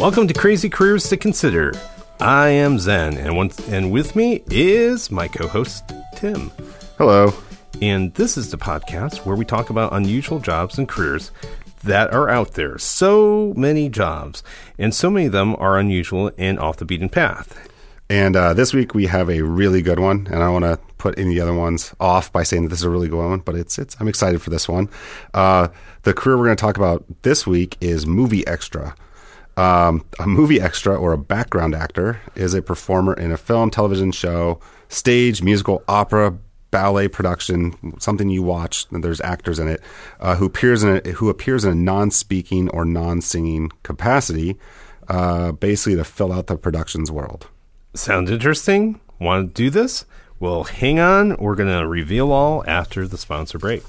Welcome to Crazy Careers to Consider. I am Zen, and once and with me is my co-host Tim. Hello. And this is the podcast where we talk about unusual jobs and careers that are out there. So many jobs, and so many of them are unusual and off the beaten path. And uh, this week we have a really good one, and I want to put any other ones off by saying that this is a really good one, but it's it's I'm excited for this one. Uh, the career we're going to talk about this week is movie extra. Um, a movie extra or a background actor is a performer in a film, television show, stage, musical, opera, ballet production, something you watch. There's actors in it uh, who appears in a, who appears in a non-speaking or non-singing capacity, uh, basically to fill out the production's world. Sound interesting? Want to do this? Well, hang on. We're going to reveal all after the sponsor break.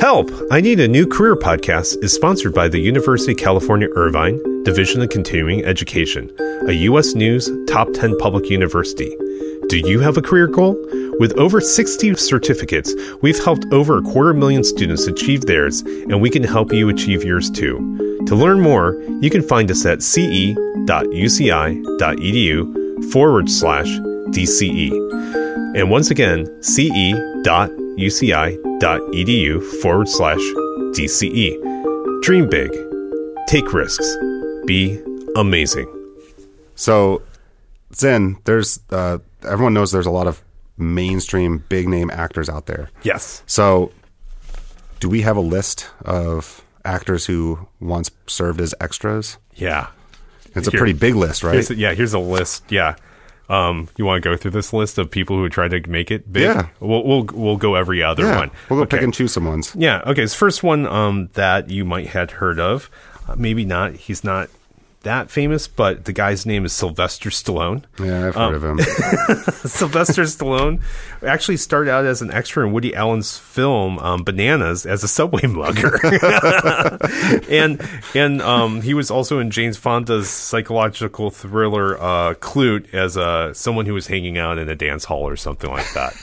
Help! I Need a New Career podcast is sponsored by the University of California Irvine Division of Continuing Education, a U.S. News Top 10 public university. Do you have a career goal? With over 60 certificates, we've helped over a quarter million students achieve theirs, and we can help you achieve yours too. To learn more, you can find us at ce.uci.edu forward slash DCE. And once again, ce.uci.edu forward slash DCE. Dream big, take risks, be amazing. So, Zen, there's uh, everyone knows there's a lot of mainstream big name actors out there. Yes. So, do we have a list of actors who once served as extras? Yeah. It's a pretty big list, right? Here's yeah, here's a list. Yeah. Um, you want to go through this list of people who tried to make it big? Yeah. We'll we'll we'll go every other yeah, one. we'll go Okay. pick and choose some ones. Yeah. Okay. This first one um, that you might had heard of, uh, maybe not. He's not that famous, but the guy's name is Sylvester Stallone. Yeah, I've Um, heard of him. Sylvester Stallone actually started out as an extra in Woody Allen's film um, Bananas as a subway mugger, and and um, he was also in Jane Fonda's psychological thriller uh, Klute as uh, someone who was hanging out in a dance hall or something like that.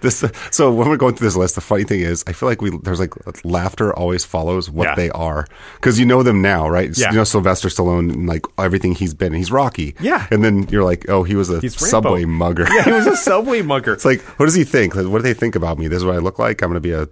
this, so when we're going through this list, the funny thing is, I feel like we there's like laughter always follows what Yeah. they are because you know them now, right? Yeah. You know Sylvester Stallone like everything he's been. He's Rocky. Yeah. and then you're like, oh, he was a He's Rambo. subway mugger. yeah, he was a subway mugger. It's like, what does he think? Like, what do they think about me? This is what I look like. I'm going to be a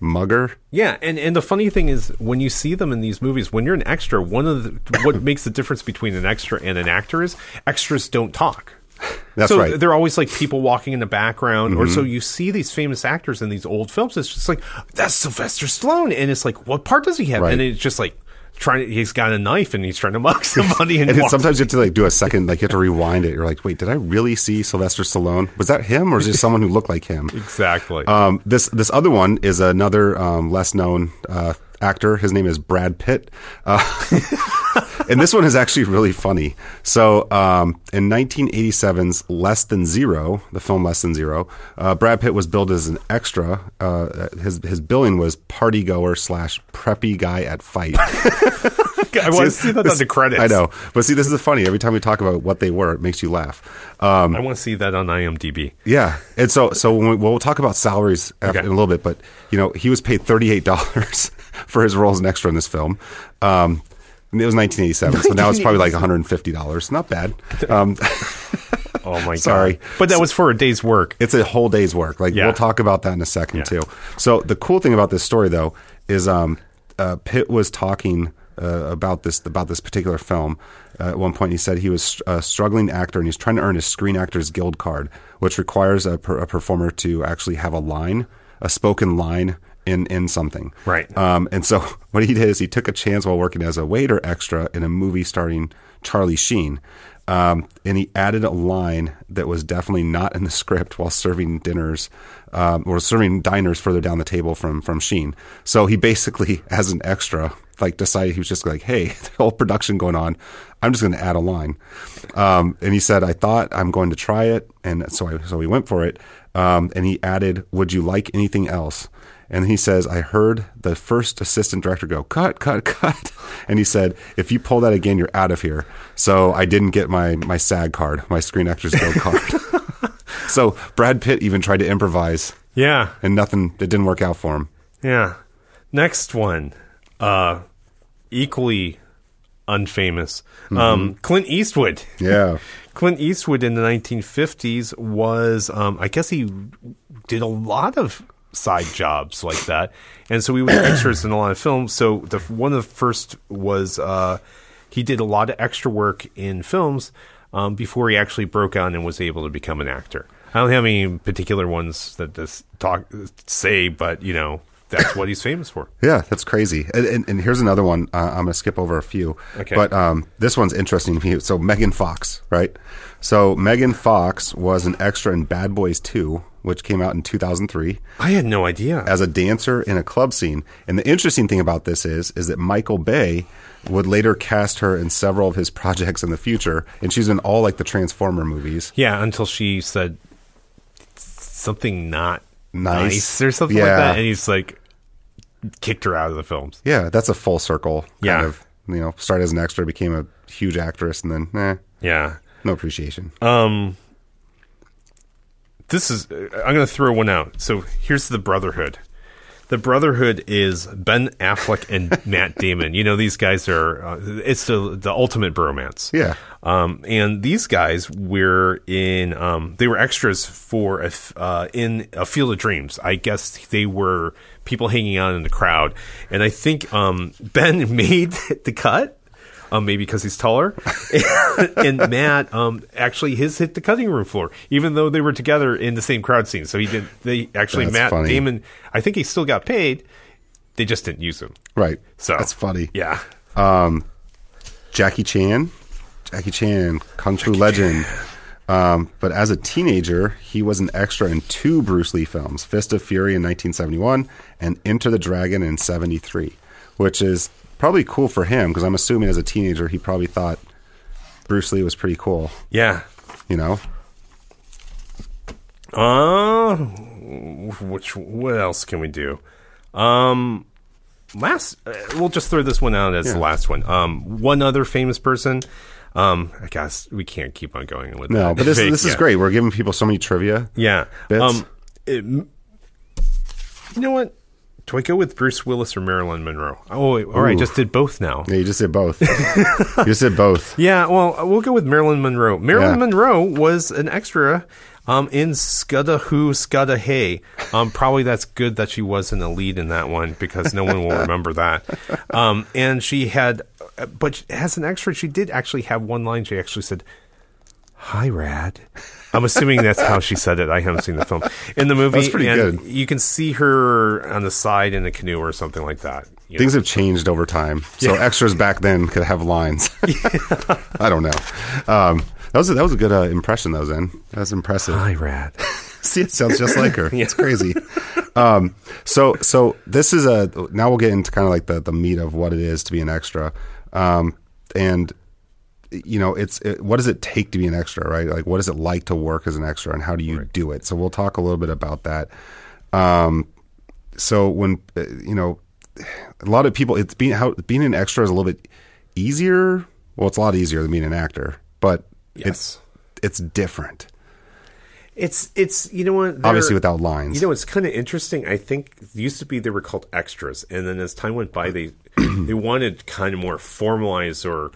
mugger. Yeah, and, and the funny thing is when you see them in these movies, when you're an extra, one of the what makes the difference between an extra and an actor is extras don't talk. That's so right. Mm-hmm. they're always like people walking in the background, or so you see these famous actors in these old films. It's just like that's Sylvester Stallone, and it's like, what part does he have? Right. And it's just like trying. He's got a knife and he's trying to mug somebody, and, And sometimes you have to like do a second, like you have to rewind it. You're like, wait, did I really see Sylvester Stallone? Was that him, or is it someone who looked like him? exactly. Um, this this other one is another um, less known uh, actor. His name is Brad Pitt, uh, and this one is actually really funny. So, um, in 1987's Less Than Zero, the film Less Than Zero, uh, Brad Pitt was billed as an extra. Uh, his his billing was party goer slash preppy guy at fight. I want to see that on the credits. I know, but see, this is funny. Every time we talk about what they were, it makes you laugh. Um, I want to see that on IMDb. yeah, and so so when we, we'll talk about salaries Okay. in a little bit, but you know he was paid thirty eight dollars for his role as an extra in this film. Um, it was nineteen eighty seven, so now it's probably like one hundred and fifty dollars. Not bad. Um, Oh my Sorry. god! But that was for a day's work. it's a whole day's work. Like Yeah. we'll talk about that in a second Yeah. too. So the cool thing about this story though is um, uh, Pitt was talking uh, about this about this particular film. Uh, at one point, he said he was a struggling actor and he's trying to earn his Screen Actors Guild card, which requires a, per, a performer to actually have a line, a spoken line in in something. Right. Um, and so what he did is he took a chance while working as a waiter extra in a movie starring Charlie Sheen. Um, and he added a line that was definitely not in the script while serving dinners um, or serving diners further down the table from from Sheen. So he basically, as an extra, like decided he was just like, "Hey, the whole production going on, I'm just going to add a line." Um, and he said, "I thought I'm going to try it," and so I so we went for it. Um, and he added, "Would you like anything else?" And he says, I heard the first assistant director go, cut, cut, cut. And he said, if you pull that again, you're out of here. So I didn't get my, my SAG card, my Screen Actors Guild card. so Brad Pitt even tried to improvise Yeah, and nothing, it didn't work out for him. yeah. Next one, uh, equally unfamous. Um, Clint Eastwood. Yeah. Clint Eastwood in the 1950s was, um, I guess he did a lot of side jobs like that, and so we was extras in a lot of films. So the one of the first was uh, he did a lot of extra work in films um, before he actually broke out and was able to become an actor. I don't have any particular ones that this talk say, but you know that's what he's famous for. Yeah, that's crazy. And, and, and here's another one. Uh, I'm going to skip over a few. Okay. But um, this one's interesting to me. So Megan Fox, right? So Megan Fox was an extra in Bad Boys 2, which came out in 2003, I had no idea. as a dancer in a club scene. And the interesting thing about this is, is that Michael Bay would later cast her in several of his projects in the future, and she's in all like the Transformer movies. Yeah, until she said something not Nice. nice, or something like that, and he's like kicked her out of the films. Yeah, that's a full circle. Kind Yeah. of, you know, started as an extra, became a huge actress, and then, eh, Yeah. no appreciation. Um. This is. I'm going to throw one out. So here's the Brotherhood. The Brotherhood is Ben Affleck and Matt Damon. You know these guys are. Uh, it's the the ultimate bromance. Yeah. Um, and these guys were in. Um, they were extras for a f- uh, in a Field of Dreams. I guess they were people hanging out in the crowd, and I think um, Ben made the cut. Um, maybe because he's taller, and Matt um, actually his hit the cutting room floor, even though they were together in the same crowd scene. So he did. They actually That's Matt funny. Damon. I think he still got paid. They just didn't use him. Right. So that's funny. Yeah. Jackie Chan, Jackie Chan, Kung Fu legend. Um, but as a teenager, he was an extra in two Bruce Lee films: Fist of Fury in 1971 and Enter the Dragon in '73, which is probably cool for him because I'm assuming as a teenager he probably thought Bruce Lee was pretty cool. Yeah. You know? Uh, which what else can we do? Um, last uh, we'll just throw this one out as the last one. Um, one other famous person. Um, I guess we can't keep on going with No, that. but this Fake, this is yeah. great. We're giving people so many trivia. Yeah. Bits. Um, it- you know what? Do I go with Bruce Willis or Marilyn Monroe? Oh, wait, all right. Ooh. Just did both now. Yeah, you just did both. you just did both. Yeah, well, we'll go with Marilyn Monroe. Marilyn Yeah. Monroe was an extra um, in Scudda Hoo, Scudda Hay. Um, probably that's good that she wasn't a lead in that one because no one will remember that. Um, and she had, but as an extra, she did actually have one line. She actually said, Hi, Rad. I'm assuming that's how she said it. I haven't seen the film. In the movie, That's pretty good. you can see her on the side in a canoe or something like that. you know. Things have changed over time. So extras back then could have lines. I don't know. Um, that was a, that was a good uh, impression. That was in. That was impressive. Hi, Rad. See, it sounds just like her. It's crazy. Um, so, so this is a. Now we'll get into kind of like the the meat of what it is to be an extra, um, and you know, it's it, what does it take to be an extra, right? Like, what is it like to work as an extra, and how do you do it? So, we'll talk a little bit about that. Um, so when uh, you know, a lot of people, it's being how being an extra is a little bit easier. Well, it's a lot easier than being an actor, but Yes. it's it's different. It's it's you know what Obviously, without lines. You know, it's kind of interesting. I think used to be they were called extras, and then as time went by, they they wanted kind of more formalize or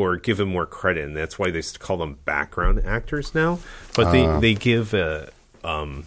or give them more credit, and that's why they call them background actors now. But they they give a um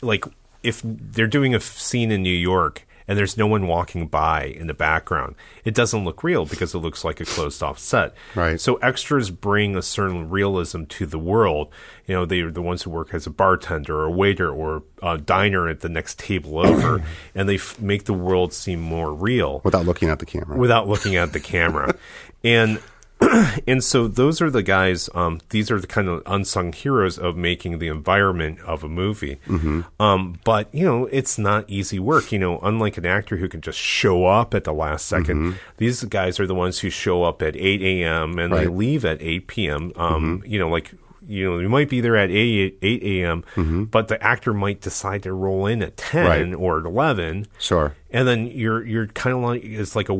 like if they're doing a f- scene in New York and there's no one walking by in the background, it doesn't look real because it looks like a closed off set. Right. So extras bring a certain realism to the world. You know, they're the ones who work as a bartender or a waiter or a diner at the next table over, and they f- make the world seem more real without looking at the camera. without looking at the camera. and and so those are the guys. Um, these are the kind of unsung heroes of making the environment of a movie. Mm-hmm. Um, but you know, it's not easy work. You know, unlike an actor who can just show up at the last 2nd Mm-hmm. these guys are the ones who show up at eight a.m. and they Right. Mm-hmm. leave at eight p.m. Um, you know, like. You know, you might be there at 8, 8 a.m., but the actor might decide to roll in at 10 Mm-hmm. Right. or 11 sure. and then you're you're kind of like it's like a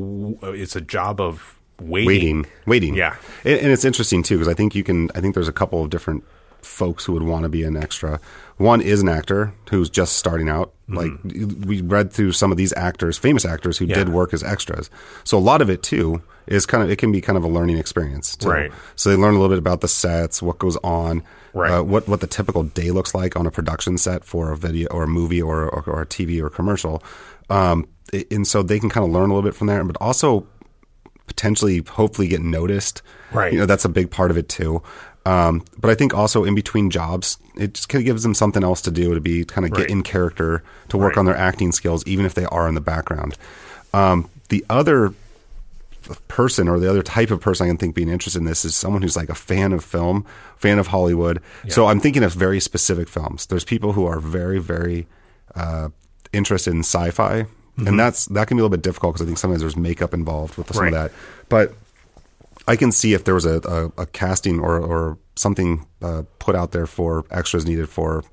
it's a job of waiting. Waiting, waiting. Yeah. and, and it's interesting too because I think you can. I think there's a couple of different folks who would want to be an extra. One is an actor who's just starting out. Like we read through some of these actors, famous actors who did Mm-hmm. Work as extras. So a lot of it too is kind of it can be kind of a learning experience. Too. Right. So they learn a little bit about the sets, what goes on, Right. uh, what what the typical day looks like on a production set for a video or a movie or or, or a TV or commercial. Um, and so they can kind of learn a little bit from there, but also potentially, hopefully, get noticed. Right. You know, that's a big part of it too. Um, but I think also in between jobs, it just kind of gives them something else to do to be kind of Right. get in character, to work Right. on their acting skills, even if they are in the background. Um, the other person or the other type of person I can think being interested in this is someone who's like a fan of film, fan of Hollywood. So I'm thinking of very specific films. There's people who are very, very uh, interested in sci-fi, Mm-hmm. and that's that can be a little bit difficult because I think sometimes there's makeup involved with some Right. of that. But I can see if there was a, a, a casting or, or something uh, put out there for extras needed for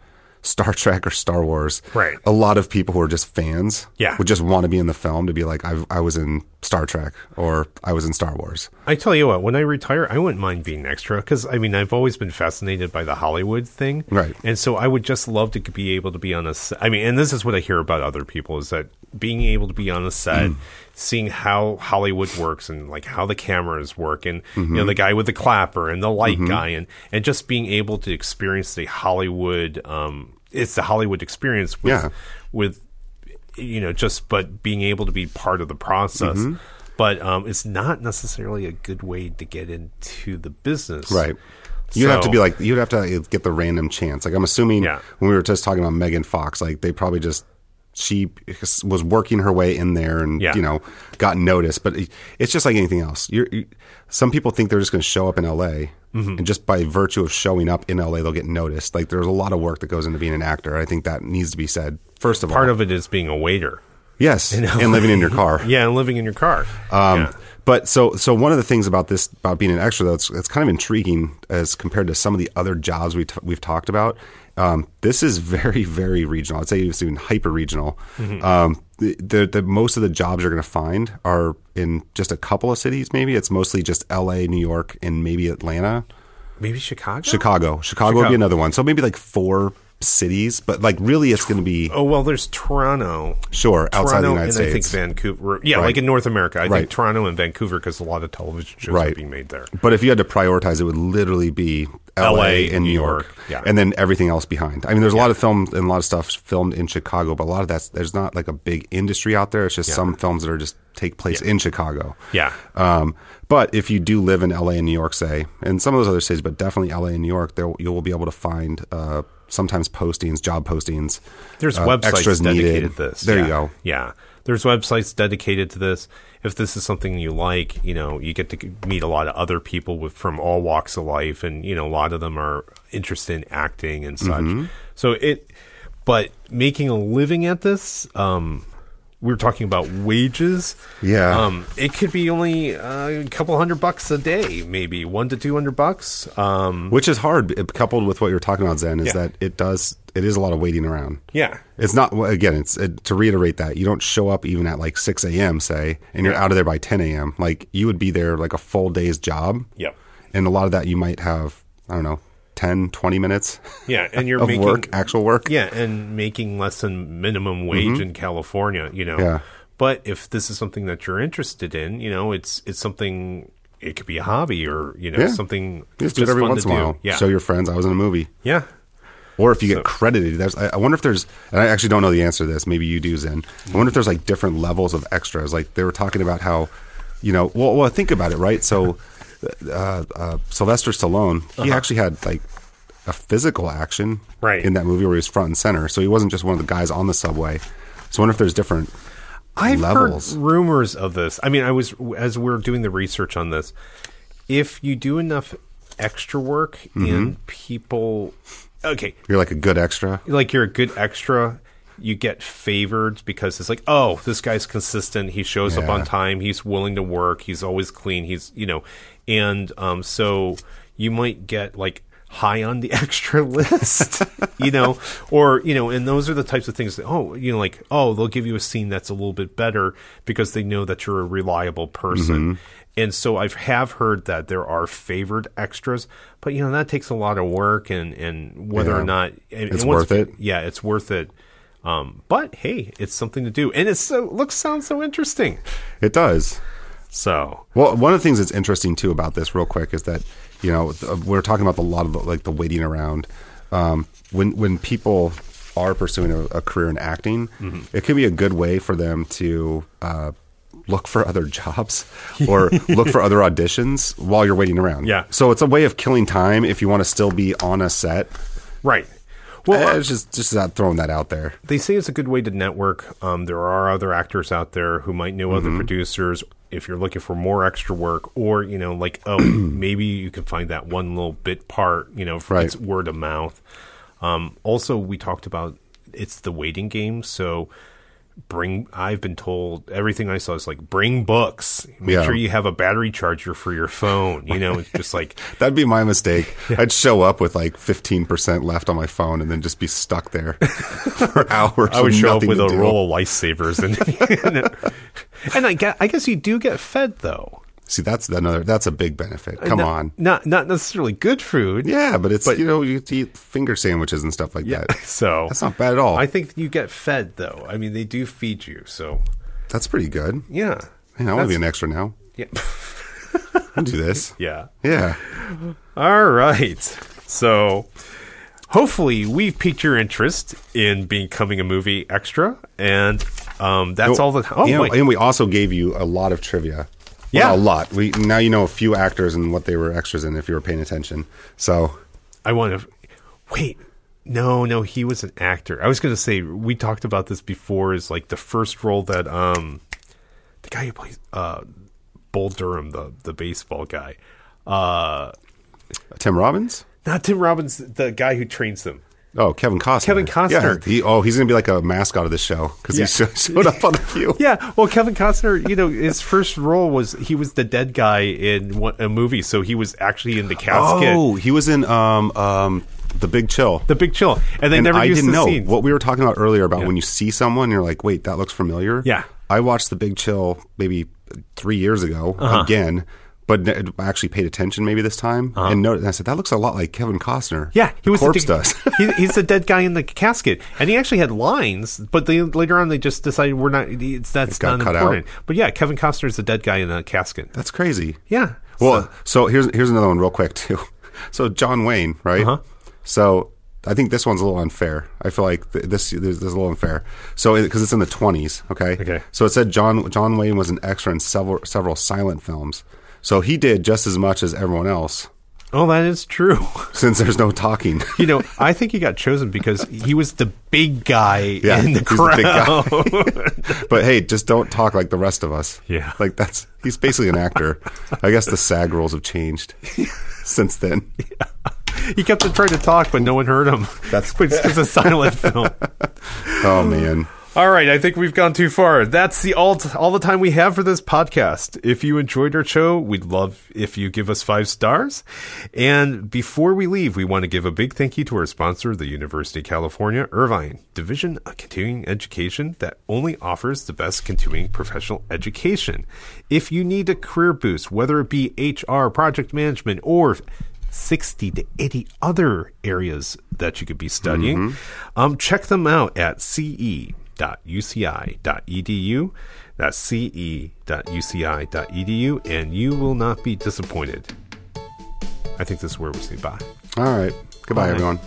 Star Trek or Star Wars. Right. A lot of people who are just fans Yeah. would just want to be in the film to be like, I, I was in Star Trek or I was in Star Wars. I tell you what, when I retire, I wouldn't mind being extra because I mean I've always been fascinated by the Hollywood thing, Right. And so I would just love to be able to be on a. Set. I mean, and this is what I hear about other people is that being able to be on a set, Mm. Seeing how Hollywood works and like how the cameras work, and you Mm-hmm. know the guy with the clapper and the light guy, and and just being able to experience the Hollywood. Um, it's the Hollywood experience with Yeah. with you know just but being able to be part of the process Mm-hmm. but um, it's not necessarily a good way to get into the business Right. You'd have to be like, you'd have to get the random chance. Like, I'm assuming Yeah. when we were just talking about Megan Fox, like, they probably just, she was working her way in there and, Yeah. you know, got noticed. But it's just like anything else. You're, you, some people think they're just going to show up in LA. Mm-hmm. And just by virtue of showing up in LA, they'll get noticed. Like, there's a lot of work that goes into being an actor. I think that needs to be said, first of part all. Part of it is being a waiter yes. And living in your car. yeah and living in your car Um, yeah. But so so one of the things about this about being an extra that's that's kind of intriguing as compared to some of the other jobs we t- we've talked about. Um, this is very very regional. I'd say it's even hyper regional. Mm-hmm. Um, the, the the most of the jobs you're going to find are in just a couple of cities. Maybe it's mostly just L.A., New York, and maybe Atlanta, maybe chicago Chicago. Chicago would be another one. So maybe like four cities, but like really it's going to be oh well there's toronto sure outside the United and States. I think Vancouver. Yeah, Right. like in North America. I Right. think Toronto and Vancouver because a lot of television shows are being made there. But if you had to prioritize, it would literally be L.A. and New York, yeah. and then everything else behind. I mean, there's a lot of film and a lot of stuff filmed in Chicago, but a lot of that's there's not like a big industry out there. It's just some films that are just take place in Chicago. Yeah. Um, but if you do live in L.A. and New York, say, and some of those other cities, but definitely L.A. and New York, there you will be able to find uh, sometimes postings, job postings. There's uh, websites extras dedicated needed. to this. There yeah. you go. Yeah. There's websites dedicated to this. If this is something you like, you know, you get to meet a lot of other people with from all walks of life, and you know, a lot of them are interested in acting and such. Mm-hmm. So it, but making a living at this, um, we were talking about wages. Yeah. Um, it could be only uh, a couple hundred bucks a day, maybe one to two hundred bucks. Um, Which is hard, coupled with what you're talking about, Zen, is Yeah. that it does it is a lot of waiting around. yeah. It's not again. It's it, to reiterate that you don't show up even at like six a.m. say, and you're out of there by ten a.m. Like you would be there like a full day's job. Yep. And a lot of that you might have I don't know 10, 20 minutes Yeah, and you're of making work, actual work. Yeah, and making less than minimum wage in California, you know. Mm-hmm. Yeah. But if this is something that you're interested in, you know, it's it's something. It could be a hobby or you know Yeah. something Just do it every once in a while. Yeah, Show your friends I was in a movie. yeah. Or if you get credited, there's. I I wonder if there's. And I actually don't know the answer to this. Maybe you do, Zen. I wonder if there's like different levels of extras. Like they were talking about how, you know, well, well think about it, right? So, uh, uh, Sylvester Stallone, he actually had like a physical action Right. in that movie where he was front and center. So he wasn't just one of the guys on the subway. So I wonder if there's different. I've levels. heard rumors of this. I mean, I was as we are doing the research on this. If you do enough extra work Mm-hmm. and people, okay, You're like a good extra. like you're a good extra you get favored because it's like oh this guy's consistent he shows up on time he's willing to work he's always clean he's you know and um so you might get like high on the extra list, you know, or, you know, and those are the types of things that, oh, you know, like, oh, they'll give you a scene that's a little bit better because they know that you're a reliable person. And so I have heard that there are favored extras, but you know that takes a lot of work and and whether Yeah. or not and- It's and worth it. Yeah, it's worth it. Um, but hey, it's something to do, and it so looks sounds so interesting. It does. So Well, one of the things that's interesting too about this, real quick, is that you know we're talking about a lot of the, like the waiting around. Um, when when people are pursuing a, a career in acting, Mm-hmm. it can be a good way for them to uh, look for other jobs or look for other auditions while you're waiting around. Yeah. So it's a way of killing time if you want to still be on a set. right. Well, Eh, it's just just not throwing that out there. they say it's a good way to network. Um, there are other actors out there who might know other producers. If you're looking for more extra work, or you know, like oh, maybe you can find that one little bit part. You know, Right. it's word of mouth. Um, also, we talked about it's the waiting game. So bring. I've been told everything I saw is like bring books. Make Yeah. sure you have a battery charger for your phone. You know, it's just like That'd be my mistake. I'd show up with like 15% left on my phone and then just be stuck there for hours. I would show up with a do. roll of lifesavers, and and I guess, I guess you do get fed though. See, that's another. That's a big benefit. Come not, on. not not necessarily good food. Yeah, but it's But- you know you eat finger sandwiches and stuff like that. So That's not bad at all. I think you get fed though. I mean, they do feed you. So that's pretty good. yeah, Man, I want to be an extra now. yeah, I'll do this. yeah. Yeah. All right. So hopefully we've piqued your interest in becoming a movie extra, and um, that's all the. Oh wait, and we also gave you a lot of trivia. Yeah. Well, a lot. We now you know a few actors and what they were extras in if you were paying attention. So I want to wait. No, no, he was an actor. I was going to say we talked about this before. Is like the first role that um, the guy who plays uh, Bull Durham, the the baseball guy, uh, Tim Robbins. not Tim Robbins, the guy who trains them. Oh, Kevin Costner. Kevin Costner. Yeah, he, oh, he's gonna be like a mascot of the show because Yeah. he sho- showed up on the few. Yeah, well, Kevin Costner, you know, his first role was he was the dead guy in one, a movie, so he was actually in the casket, Oh, he was in um um the Big Chill. the Big Chill, and they and never I used didn't the know scene. what we were talking about earlier about Yeah. when you see someone, you're like, wait, that looks familiar. Yeah. I watched the Big Chill maybe three years ago Uh-huh. again, but actually paid attention maybe this time and noted. And I said that looks a lot like Kevin Costner. Uh-huh. Yeah, he was corpse the, does. he, he's the dead guy in the casket, and he actually had lines, but they, later on they just decided we're not. It's, that's not cut important. out. But yeah, Kevin Costner is the dead guy in the casket. That's crazy. Yeah. Well, so- so, here's here's another one real quick too. So John Wayne, right? Uh-huh. So I think this one's a little unfair. I feel like th- this this is a little unfair. So because it's in the 20s, okay? Okay. So it said John John Wayne was an extra in several several silent films. So he did just as much as everyone else oh, that is true. since there's no talking. you know, I think he got chosen because he was the big guy Yeah, in the crowd. big guy. but hey, just don't talk like the rest of us. Yeah. Like that's he's basically an actor. I guess the SAG rules have changed since then. Yeah. he kept trying to talk, but no one heard him. That's- because it's a silent film. Oh man. All right, I think we've gone too far. That's the all all the time we have for this podcast. If you enjoyed our show, we'd love if you give us five stars. And before we leave, we want to give a big thank you to our sponsor, the University of California Irvine Division of Continuing Education that only offers the best continuing professional education. If you need a career boost, whether it be HR, project management, or 60 to 80 other areas that you could be studying. Um, check them out at ce.uci.edu. That's ce.uci.edu, and you will not be disappointed. I think this is where we say bye. All right. Goodbye, Bye. everyone.